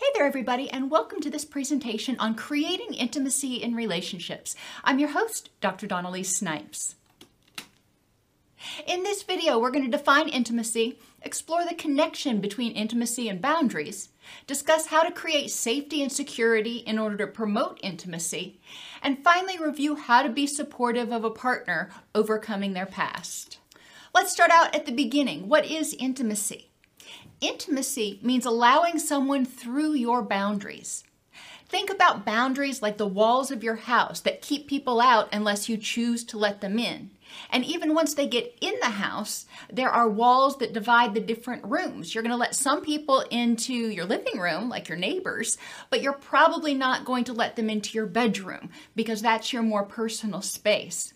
Hey there, everybody, and welcome to this presentation on creating intimacy in relationships. I'm your host, Dr. Dawn-Elise Snipes. In this video, we're going to define intimacy, explore the connection between intimacy and boundaries, discuss how to create safety and security in order to promote intimacy, and finally review how to be supportive of a partner overcoming their past. Let's start out at the beginning. What is intimacy? Intimacy means allowing someone through your boundaries. Think about boundaries like the walls of your house that keep people out unless you choose to let them in. And even once they get in the house, there are walls that divide the different rooms. You're going to let some people into your living room, like your neighbors, but you're probably not going to let them into your bedroom because that's your more personal space.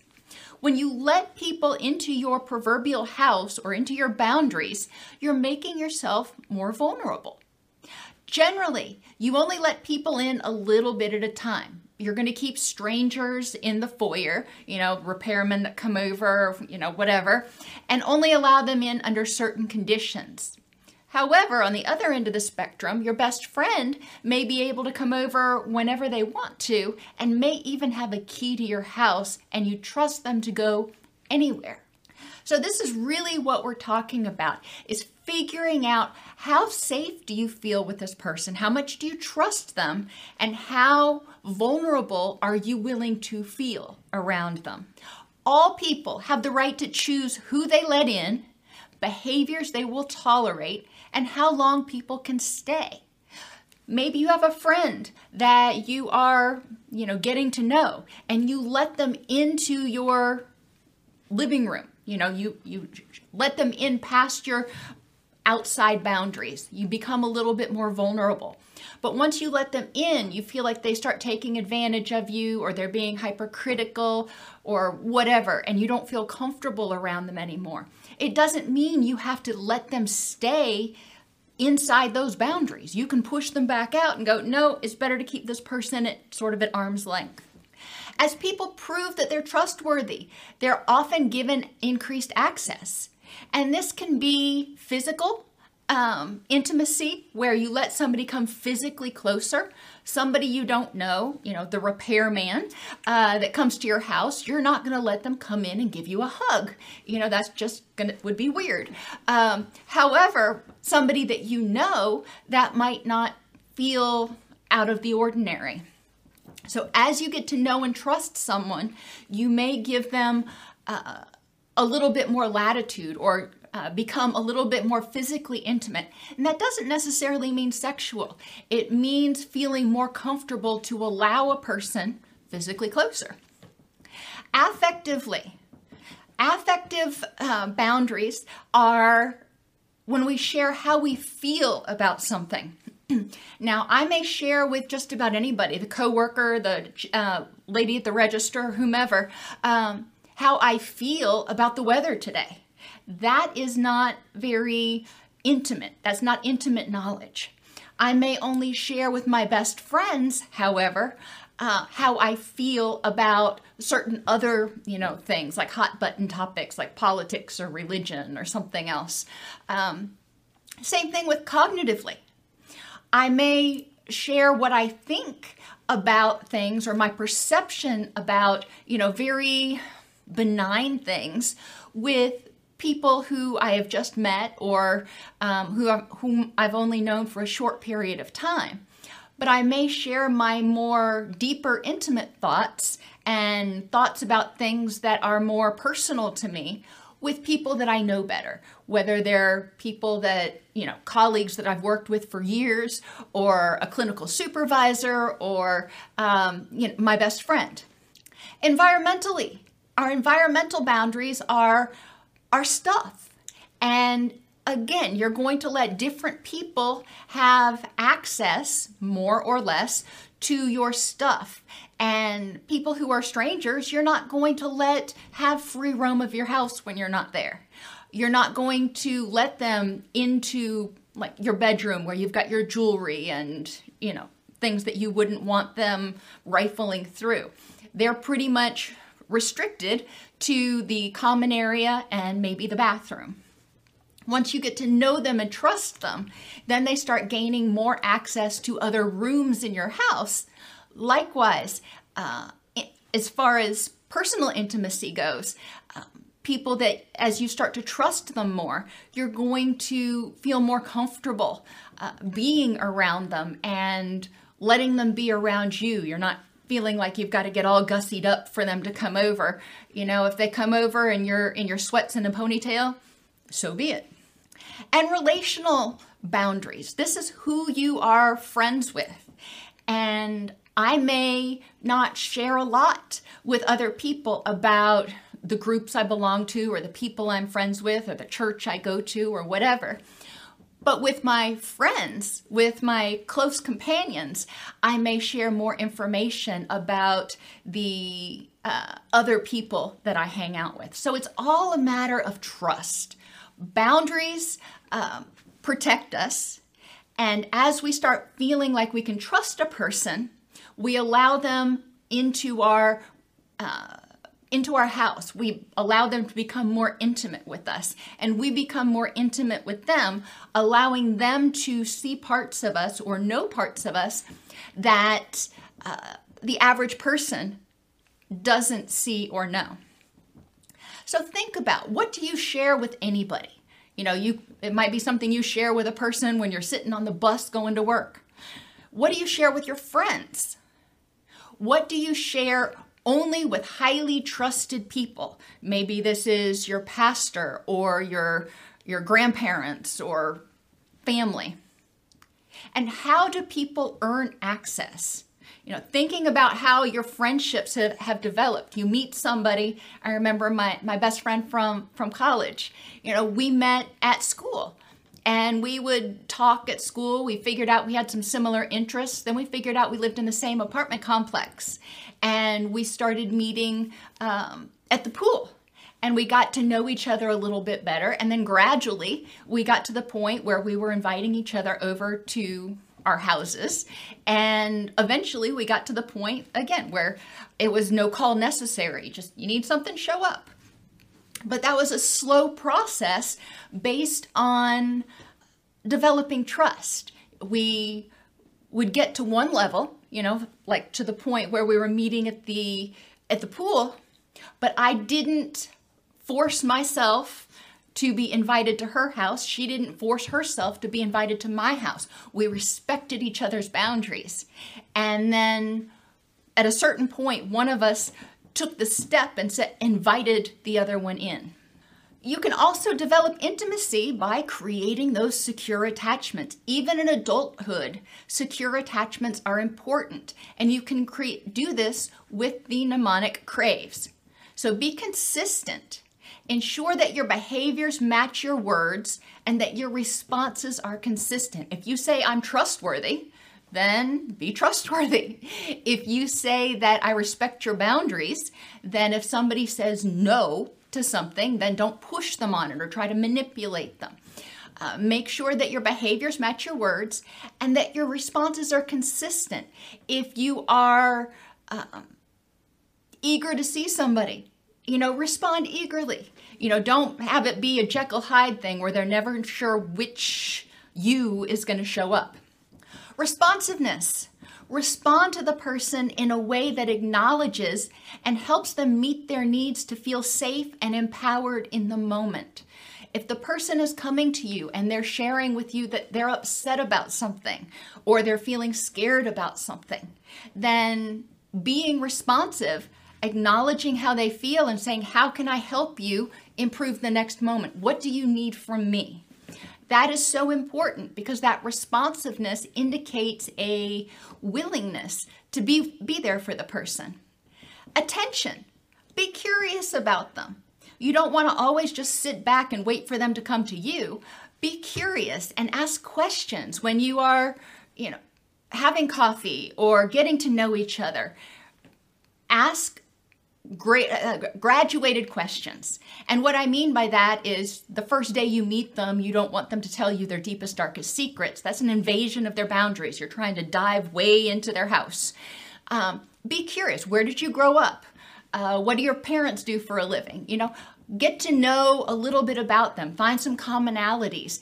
When you let people into your proverbial house or into your boundaries, you're making yourself more vulnerable. Generally, you only let people in a little bit at a time. You're going to keep strangers in the foyer, you know, repairmen that come over, you know, whatever, and only allow them in under certain conditions. However, on the other end of the spectrum, your best friend may be able to come over whenever they want to and may even have a key to your house and you trust them to go anywhere. So this is really what we're talking about is figuring out how safe do you feel with this person? How much do you trust them? And how vulnerable are you willing to feel around them? All people have the right to choose who they let in, behaviors they will tolerate, and how long people can stay. Maybe you have a friend that you are, you know, getting to know and you let them into your living room. You know, you you let them in past your outside boundaries. You become a little bit more vulnerable. But once you let them in, you feel like they start taking advantage of you or they're being hypercritical or whatever, and you don't feel comfortable around them anymore. It doesn't mean you have to let them stay inside those boundaries. You can push them back out and go, no, it's better to keep this person at sort of at arm's length. As people prove that they're trustworthy, they're often given increased access. And this can be physical um, intimacy, where you let somebody come physically closer, somebody you don't know, you know, the repairman uh, that comes to your house, you're not going to let them come in and give you a hug. You know, that's just to, would be weird. Um, however, somebody that you know, that might not feel out of the ordinary. So as you get to know and trust someone, you may give them uh, a little bit more latitude or uh, become a little bit more physically intimate. And that doesn't necessarily mean sexual, it means feeling more comfortable to allow a person physically closer. Affectively, affective uh, boundaries are when we share how we feel about something. now, I may share with just about anybody, the coworker, the uh, lady at the register, whomever, um, how I feel about the weather today that is not very intimate. That's not intimate knowledge. I may only share with my best friends, however, uh, how I feel about certain other, you know, things like hot button topics like politics or religion or something else. Um, same thing with cognitively. I may share what I think about things or my perception about, you know, very benign things with people who I have just met or um, who whom I've only known for a short period of time. But I may share my more deeper, intimate thoughts and thoughts about things that are more personal to me with people that I know better, whether they're people that, you know, colleagues that I've worked with for years, or a clinical supervisor, or um, you know, my best friend. Environmentally, our environmental boundaries are our stuff. And again, you're going to let different people have access, more or less, to your stuff. And people who are strangers, you're not going to let have free roam of your house when you're not there. You're not going to let them into like your bedroom where you've got your jewelry and, you know, things that you wouldn't want them rifling through. They're pretty much restricted to the common area and maybe the bathroom. Once you get to know them and trust them, then they start gaining more access to other rooms in your house. Likewise, uh, as far as personal intimacy goes, um, people that as you start to trust them more, you're going to feel more comfortable uh, being around them and letting them be around you. You're not feeling like you've got to get all gussied up for them to come over. You know, if they come over and you're in your sweats and a ponytail, so be it. And relational boundaries. This is who you are friends with. And I may not share a lot with other people about the groups I belong to or the people I'm friends with or the church I go to or whatever. But with my friends, with my close companions, I may share more information about the uh, other people that I hang out with. So it's all a matter of trust. Boundaries um, protect us. And as we start feeling like we can trust a person, we allow them into our uh, into our house. We allow them to become more intimate with us, and we become more intimate with them, allowing them to see parts of us or know parts of us that uh, the average person doesn't see or know. So think about what do you share with anybody? You know, you it might be something you share with a person when you're sitting on the bus going to work. What do you share with your friends? What do you share only with highly trusted people? Maybe this is your pastor or your your grandparents or family. And how do people earn access? you know thinking about how your friendships have, have developed you meet somebody i remember my, my best friend from from college you know we met at school and we would talk at school we figured out we had some similar interests then we figured out we lived in the same apartment complex and we started meeting um, at the pool and we got to know each other a little bit better and then gradually we got to the point where we were inviting each other over to our houses. And eventually we got to the point again where it was no call necessary. Just you need something, show up. But that was a slow process based on developing trust. We would get to one level, you know, like to the point where we were meeting at the at the pool, but I didn't force myself to be invited to her house. She didn't force herself to be invited to my house. We respected each other's boundaries. And then at a certain point, one of us took the step and said, invited the other one in. You can also develop intimacy by creating those secure attachments. Even in adulthood, secure attachments are important, and you can do this with the mnemonic craves. So be consistent Ensure that your behaviors match your words and that your responses are consistent. If you say, I'm trustworthy, then be trustworthy. If you say that I respect your boundaries, then if somebody says no to something, then don't push them on it or try to manipulate them. Uh, make sure that your behaviors match your words and that your responses are consistent. If you are um, eager to see somebody, you know, respond eagerly. You know, don't have it be a Jekyll Hyde thing where they're never sure which you is going to show up. Responsiveness. Respond to the person in a way that acknowledges and helps them meet their needs to feel safe and empowered in the moment. If the person is coming to you and they're sharing with you that they're upset about something or they're feeling scared about something, then being responsive, acknowledging how they feel and saying, How can I help you improve the next moment? What do you need from me? That is so important because that responsiveness indicates a willingness to be, be there for the person. Attention. Be curious about them. You don't want to always just sit back and wait for them to come to you. Be curious and ask questions when you are, you know, having coffee or getting to know each other. Ask great uh, graduated questions. And what I mean by that is the first day you meet them, you don't want them to tell you their deepest darkest secrets. That's an invasion of their boundaries. You're trying to dive way into their house. Um, be curious. Where did you grow up? Uh, what do your parents do for a living? You know, get to know a little bit about them. Find some commonalities.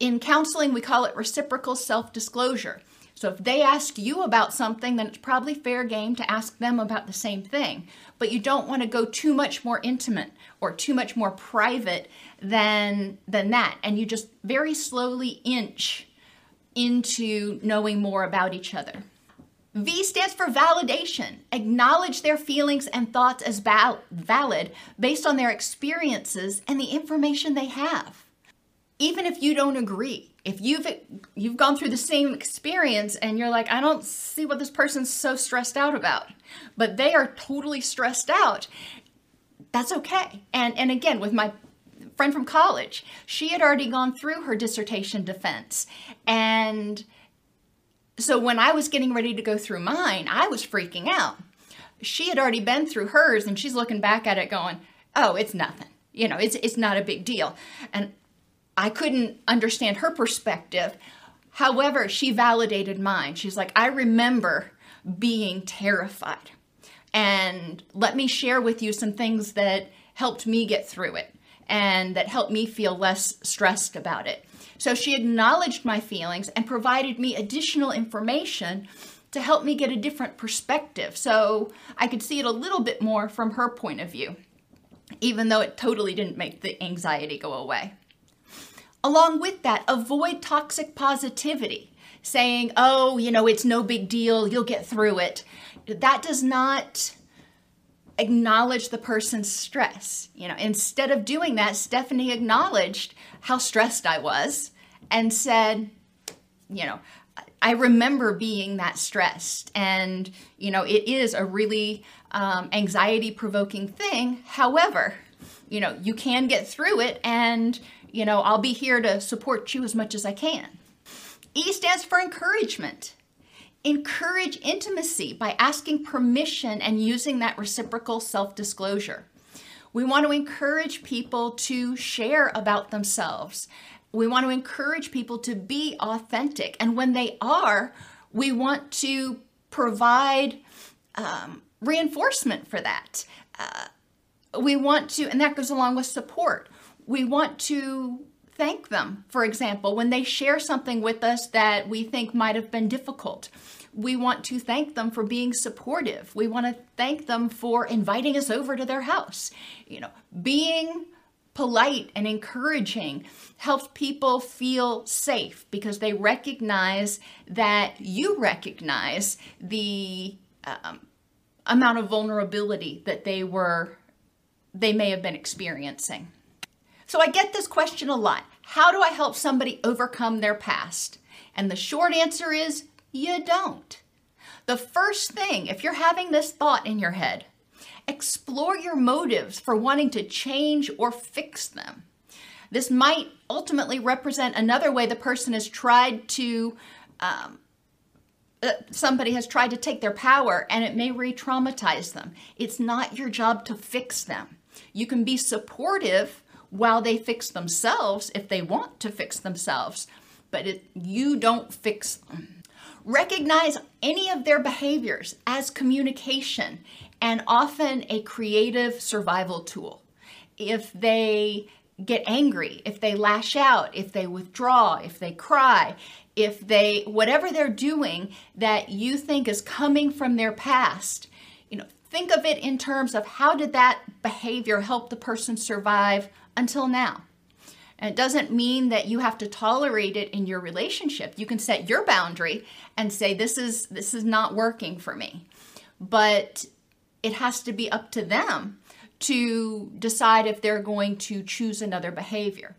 In counseling, we call it reciprocal self-disclosure. So if they ask you about something, then it's probably fair game to ask them about the same thing. But you don't want to go too much more intimate or too much more private than than that. And you just very slowly inch into knowing more about each other. V stands for validation. Acknowledge their feelings and thoughts as val- valid based on their experiences and the information they have. Even if you don't agree, if you've you've gone through the same experience and you're like I don't see what this person's so stressed out about but they are totally stressed out that's okay. And and again with my friend from college she had already gone through her dissertation defense. And so when I was getting ready to go through mine I was freaking out. She had already been through hers and she's looking back at it going oh it's nothing. You know it's it's not a big deal. And I couldn't understand her perspective. However, she validated mine. She's like, I remember being terrified. And let me share with you some things that helped me get through it and that helped me feel less stressed about it. So she acknowledged my feelings and provided me additional information to help me get a different perspective so I could see it a little bit more from her point of view, even though it totally didn't make the anxiety go away. Along with that, avoid toxic positivity, saying, oh, you know, it's no big deal, you'll get through it. That does not acknowledge the person's stress. You know, instead of doing that, Stephanie acknowledged how stressed I was and said, you know, I remember being that stressed. And, you know, it is a really um, anxiety provoking thing. However, you know, you can get through it and you know, I'll be here to support you as much as I can. E stands for encouragement. Encourage intimacy by asking permission and using that reciprocal self disclosure. We want to encourage people to share about themselves. We want to encourage people to be authentic. And when they are, we want to provide um, reinforcement for that. Uh, we want to, and that goes along with support we want to thank them, for example, when they share something with us that we think might have been difficult. We want to thank them for being supportive. We want to thank them for inviting us over to their house. You know, being polite and encouraging helps people feel safe because they recognize that you recognize the um, amount of vulnerability that they were they may have been experiencing. So I get this question a lot. How do I help somebody overcome their past? And the short answer is you don't. The first thing, if you're having this thought in your head, explore your motives for wanting to change or fix them. This might ultimately represent another way the person has tried to, um, uh, somebody has tried to take their power and it may re traumatize them. It's not your job to fix them. You can be supportive while they fix themselves if they want to fix themselves, but it, you don't fix them. Recognize any of their behaviors as communication and often a creative survival tool. If they get angry, if they lash out, if they withdraw, if they cry, if they, whatever they're doing that you think is coming from their past, you know, think of it in terms of how did that behavior help the person survive until now. And it doesn't mean that you have to tolerate it in your relationship. You can set your boundary and say this is this is not working for me. But it has to be up to them to decide if they're going to choose another behavior.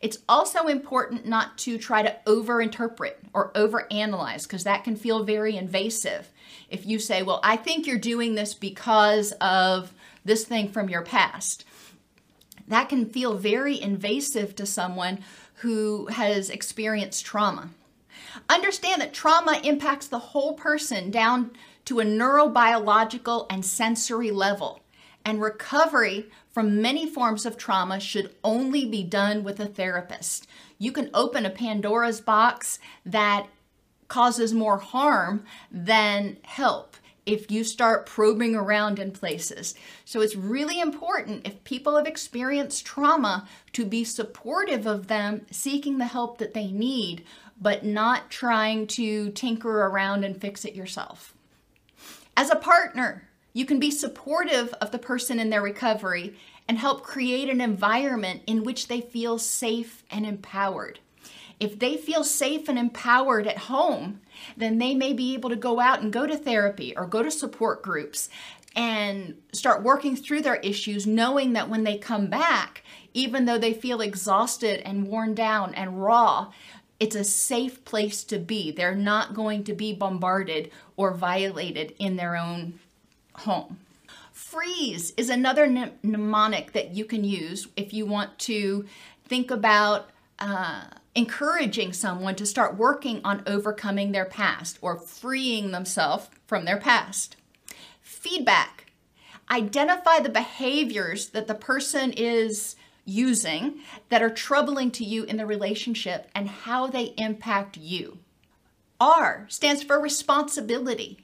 It's also important not to try to overinterpret or overanalyze because that can feel very invasive. If you say, Well, I think you're doing this because of this thing from your past, that can feel very invasive to someone who has experienced trauma. Understand that trauma impacts the whole person down to a neurobiological and sensory level. And recovery from many forms of trauma should only be done with a therapist. You can open a Pandora's box that causes more harm than help if you start probing around in places. So it's really important if people have experienced trauma to be supportive of them seeking the help that they need, but not trying to tinker around and fix it yourself. As a partner, you can be supportive of the person in their recovery and help create an environment in which they feel safe and empowered. If they feel safe and empowered at home, then they may be able to go out and go to therapy or go to support groups and start working through their issues, knowing that when they come back, even though they feel exhausted and worn down and raw, it's a safe place to be. They're not going to be bombarded or violated in their own home. Freeze is another mnemonic that you can use if you want to think about uh, encouraging someone to start working on overcoming their past or freeing themselves from their past. Feedback. Identify the behaviors that the person is using that are troubling to you in the relationship and how they impact you. R stands for responsibility.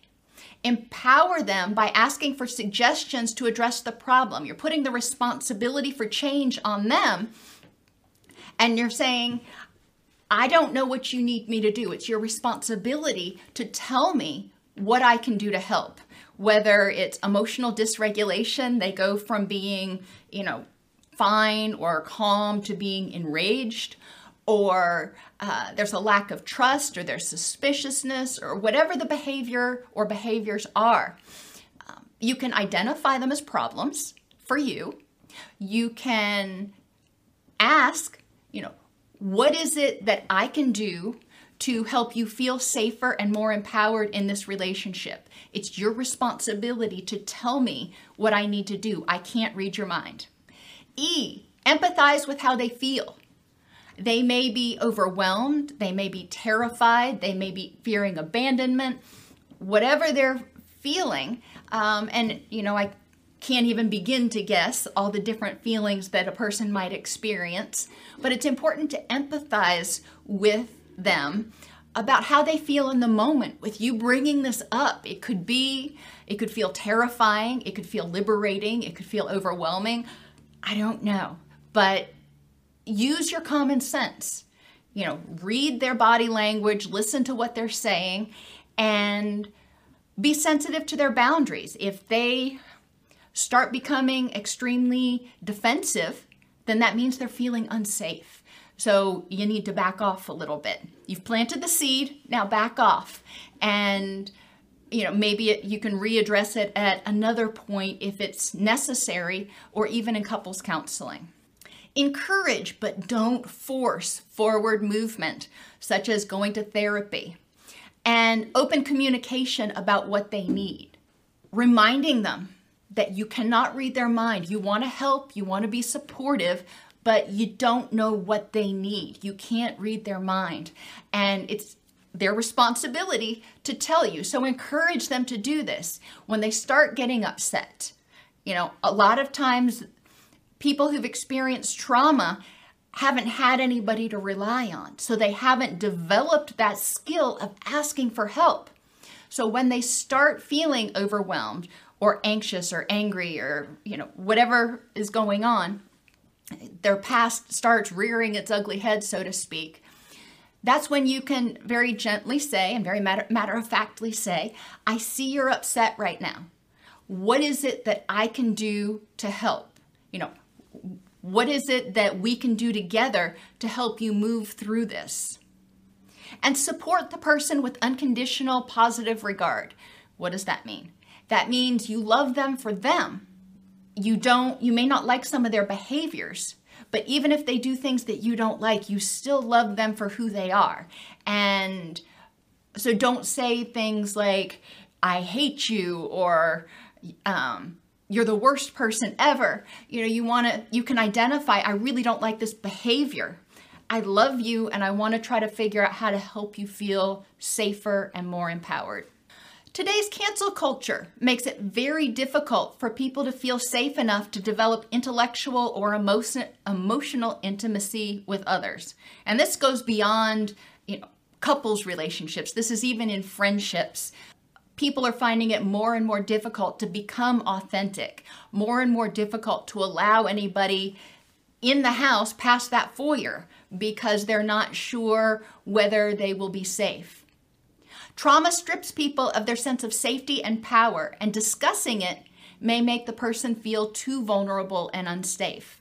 Empower them by asking for suggestions to address the problem. You're putting the responsibility for change on them, and you're saying, I don't know what you need me to do. It's your responsibility to tell me what I can do to help. Whether it's emotional dysregulation, they go from being, you know, fine or calm to being enraged, or uh, there's a lack of trust, or there's suspiciousness, or whatever the behavior or behaviors are. Um, you can identify them as problems for you. You can ask, you know, what is it that I can do to help you feel safer and more empowered in this relationship? It's your responsibility to tell me what I need to do. I can't read your mind. E, empathize with how they feel. They may be overwhelmed, they may be terrified, they may be fearing abandonment, whatever they're feeling. Um, and, you know, I can't even begin to guess all the different feelings that a person might experience, but it's important to empathize with them about how they feel in the moment with you bringing this up. It could be, it could feel terrifying, it could feel liberating, it could feel overwhelming. I don't know. But use your common sense. You know, read their body language, listen to what they're saying, and be sensitive to their boundaries. If they start becoming extremely defensive, then that means they're feeling unsafe. So you need to back off a little bit. You've planted the seed, now back off. And you know, maybe it, you can readdress it at another point if it's necessary or even in couples counseling. Encourage, but don't force forward movement, such as going to therapy, and open communication about what they need. Reminding them that you cannot read their mind. You want to help, you want to be supportive, but you don't know what they need. You can't read their mind. And it's their responsibility to tell you. So encourage them to do this when they start getting upset. You know, a lot of times people who've experienced trauma haven't had anybody to rely on. So they haven't developed that skill of asking for help. So when they start feeling overwhelmed or anxious or angry or, you know, whatever is going on, their past starts rearing its ugly head, so to speak that's when you can very gently say and very matter, matter of factly say, I see you're upset right now. What is it that I can do to help? You know, What is it that we can do together to help you move through this? And support the person with unconditional positive regard. What does that mean? That means you love them for them. You don't you may not like some of their behaviors, but even if they do things that you don't like, you still love them for who they are. And so don't say things like I hate you or um, you're the worst person ever. You know, you want to, you can identify, I really don't like this behavior. I love you and I want to try to figure out how to help you feel safer and more empowered. Today's cancel culture makes it very difficult for people to feel safe enough to develop intellectual or emotion, emotional intimacy with others. And this goes beyond, you know, couples relationships. This is even in friendships people are finding it more and more difficult to become authentic, more and more difficult to allow anybody in the house past that foyer because they're not sure whether they will be safe. Trauma strips people of their sense of safety and power, and discussing it may make the person feel too vulnerable and unsafe.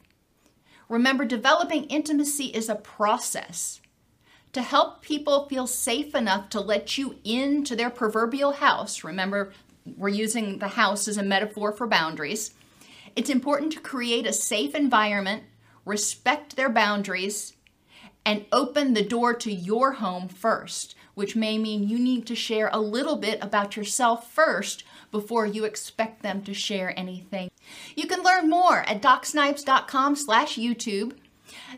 Remember, developing intimacy is a process to help people feel safe enough to let you into their proverbial house. Remember, we're using the house as a metaphor for boundaries. It's important to create a safe environment, respect their boundaries, and open the door to your home first, which may mean you need to share a little bit about yourself first before you expect them to share anything. You can learn more at docsnipes.com slash YouTube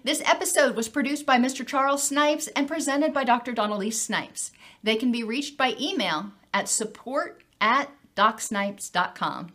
this episode was produced by Mr. Charles Snipes and presented by Dr. Dawn-Elise Snipes. They can be reached by email at support at docsnipes.com.